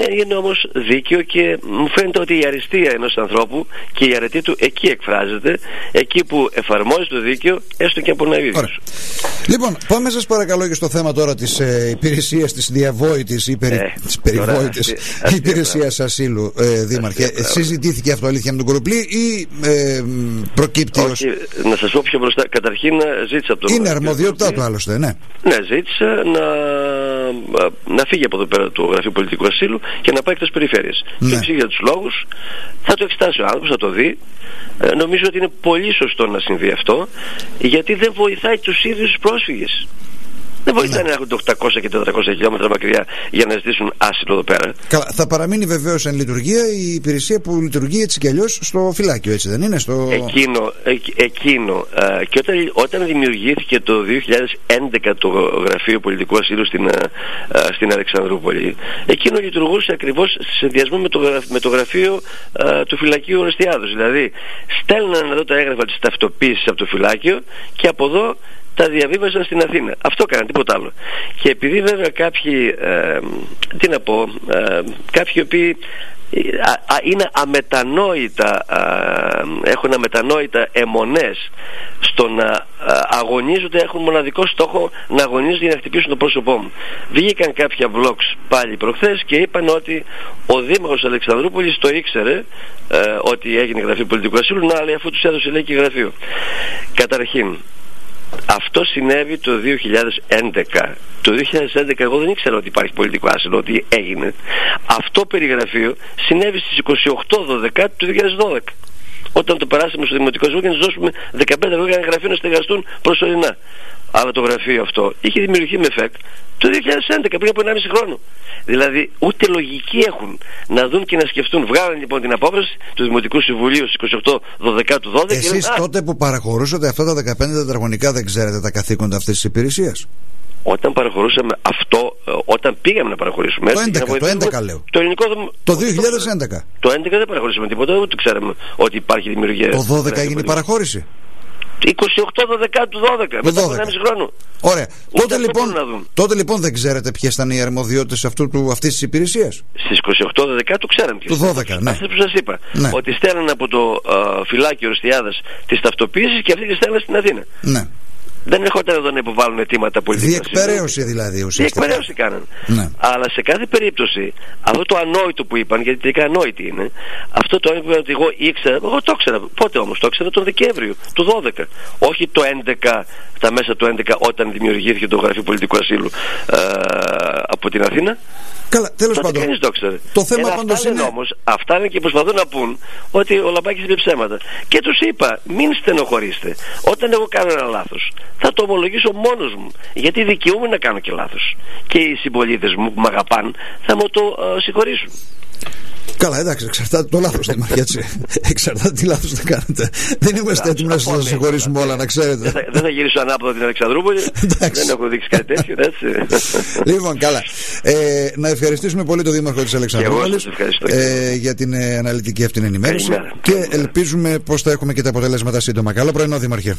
Ε, είναι όμως δίκαιο και μου φαίνεται ότι η αριστεία ενός ανθρώπου και η αρετή του εκεί εκφράζεται, εκεί που εφαρμόζει το δίκαιο, έστω και από ένα ίδιο. Λοιπόν, πάμε σας παρακαλώ και στο θέμα τώρα της ε, υπηρεσίας της διαβόητης ή περι... ε, υπηρεσίας υπηρεσίας ασύλου, ε, Δήμαρχε. Συζητήθηκε αυτό αλήθεια με τον Κουρουπλή ή ε, προκύπτει Όχι, να σας πω πιο μπροστά. Καταρχήν ζήτησα από τον Είναι αρμοδιότητά του άλλωστε, ναι. Ναι, ζήτησα να, να φύγει από εδώ πέρα το Γραφείο Πολιτικού Ασύλου και να πάει εκτός περιφέρειας. Ναι. Και εξήγησε για τους λόγους. Θα το εξετάσει ο άνθρωπος, θα το δει. Ε, νομίζω ότι είναι πολύ σωστό να συμβεί αυτό, γιατί δεν βοηθάει τους ίδιους πρόσφυγες. Δεν βοηθάει ναι. να έχουν 800 και 400 χιλιόμετρα μακριά για να ζητήσουν άσυλο εδώ πέρα. Καλά, θα παραμείνει βεβαίως εν λειτουργία η υπηρεσία που λειτουργεί έτσι κι αλλιώς στο φυλάκιο, έτσι δεν είναι. Στο... Εκείνο, εκείνο. Α, και όταν, όταν δημιουργήθηκε το 2011 το Γραφείο Πολιτικού Ασύλου στην, α, στην Αλεξανδρούπολη, εκείνο λειτουργούσε ακριβώς σε συνδυασμό με το, με το γραφείο του φυλακίου Ορεστιάδου. Δηλαδή, στέλναν εδώ τα έγγραφα της ταυτοποίησης από το φυλάκιο και από εδώ τα διαβίβαζαν στην Αθήνα. Αυτό έκαναν, τίποτα άλλο. Και επειδή βέβαια κάποιοι, ε, τι να πω, ε, κάποιοι οποίοι ε, είναι αμετανόητα έχουν αμετανόητα αιμονές στο να αγωνίζονται έχουν μοναδικό στόχο να αγωνίζονται για να χτυπήσουν το πρόσωπό μου βγήκαν κάποια vlogs πάλι προχθές και είπαν ότι ο Δήμαρχος Αλεξανδρούπολης το ήξερε ότι έγινε γραφείο πολιτικού ασύλου να λέει αφού τους έδωσε λέει και γραφείο καταρχήν αυτό συνέβη το 2011. Το 2011 εγώ δεν ήξερα ότι υπάρχει πολιτικό άσυλο, ότι έγινε. Αυτό περιγραφείο συνέβη στις 28 του 2012. Όταν το περάσαμε στο Δημοτικό Συμβούλιο και να δώσουμε 15 ευρώ για να γραφείο να στεγαστούν προσωρινά. Αλλά το γραφείο αυτό είχε δημιουργηθεί με ΦΕΚ το 2011, πριν από 1,5 χρόνο. Δηλαδή ούτε λογική έχουν να δουν και να σκεφτούν. Βγάλαν λοιπόν την απόφαση του Δημοτικού Συμβουλίου στις 28 12 του 12. Εσείς τότε που παραχωρούσατε αυτά τα 15 τετραγωνικά δεν ξέρετε τα καθήκοντα αυτής της υπηρεσίας; Όταν παραχωρούσαμε αυτό, ε, όταν πήγαμε να παραχωρήσουμε. Το 11, το 11 λέω. Το, ελληνικό, το 2011. Το 11 δεν παραχωρήσαμε τίποτα, ούτε ξέραμε ότι υπάρχει δημιουργία. Το 12 έγινε η παραχώρηση; 28 του 12, μετά από 1,5 χρόνο. Ωραία. τότε λοιπόν, τότε λοιπόν δεν ξέρετε ποιες ήταν οι αρμοδιότητες αυτής της υπηρεσίας; Στις 28 12 το ξέραμε. Του 12, ναι. Αυτέ που σας είπα. Ναι. Ότι στέλναν από το uh, φυλάκιο Ροστιάδα τις ταυτοποίησεις και αυτοί τις στέλναν στην Αθήνα. Ναι δεν έρχονταν εδώ να υποβάλουν αιτήματα πολιτικά. Διεκπαιρέωση δηλαδή ουσιαστικά. Διεκπαιρέωση κάναν. Ναι. Αλλά σε κάθε περίπτωση αυτό το ανόητο που είπαν, γιατί τελικά ανόητοι είναι, αυτό το είπαν ότι εγώ ήξερα, εγώ το ήξερα. Πότε όμως, το ήξερα τον Δεκέμβριο του 12. Όχι το 11, τα μέσα του 11 όταν δημιουργήθηκε το Γραφείο Πολιτικού Ασύλου ε, από την Αθήνα. Καλά, τέλος πάντων. το ξέρει. Το θέμα πάντως είναι. Όμως, αυτά είναι και προσπαθούν να πούν ότι ο Λαμπάκη είπε ψέματα. Και τους είπα, μην στενοχωρήστε. Όταν εγώ κάνω ένα λάθος, θα το ομολογήσω μόνος μου. Γιατί δικαιούμαι να κάνω και λάθος. Και οι συμπολίτες μου που με αγαπάνε θα μου το uh, συγχωρήσουν. Καλά, εντάξει, εξαρτάται το λάθος δεν έτσι. Εξαρτάται τι λάθος θα κάνετε. Δεν είμαστε έτοιμοι να σας συγχωρήσουμε όλα, να ξέρετε. Δεν θα γυρίσω ανάποδα την Αλεξανδρούπολη. Δεν έχω δείξει κάτι τέτοιο, έτσι. Λοιπόν, καλά. Ε, να ευχαριστήσουμε πολύ τον Δήμαρχο της Αλεξανδρούπολης ε, για την ε, αναλυτική αυτή ενημέρωση. Και ελπίζουμε πως θα έχουμε και τα αποτελέσματα σύντομα. Καλό πρωινό, Δήμαρχε.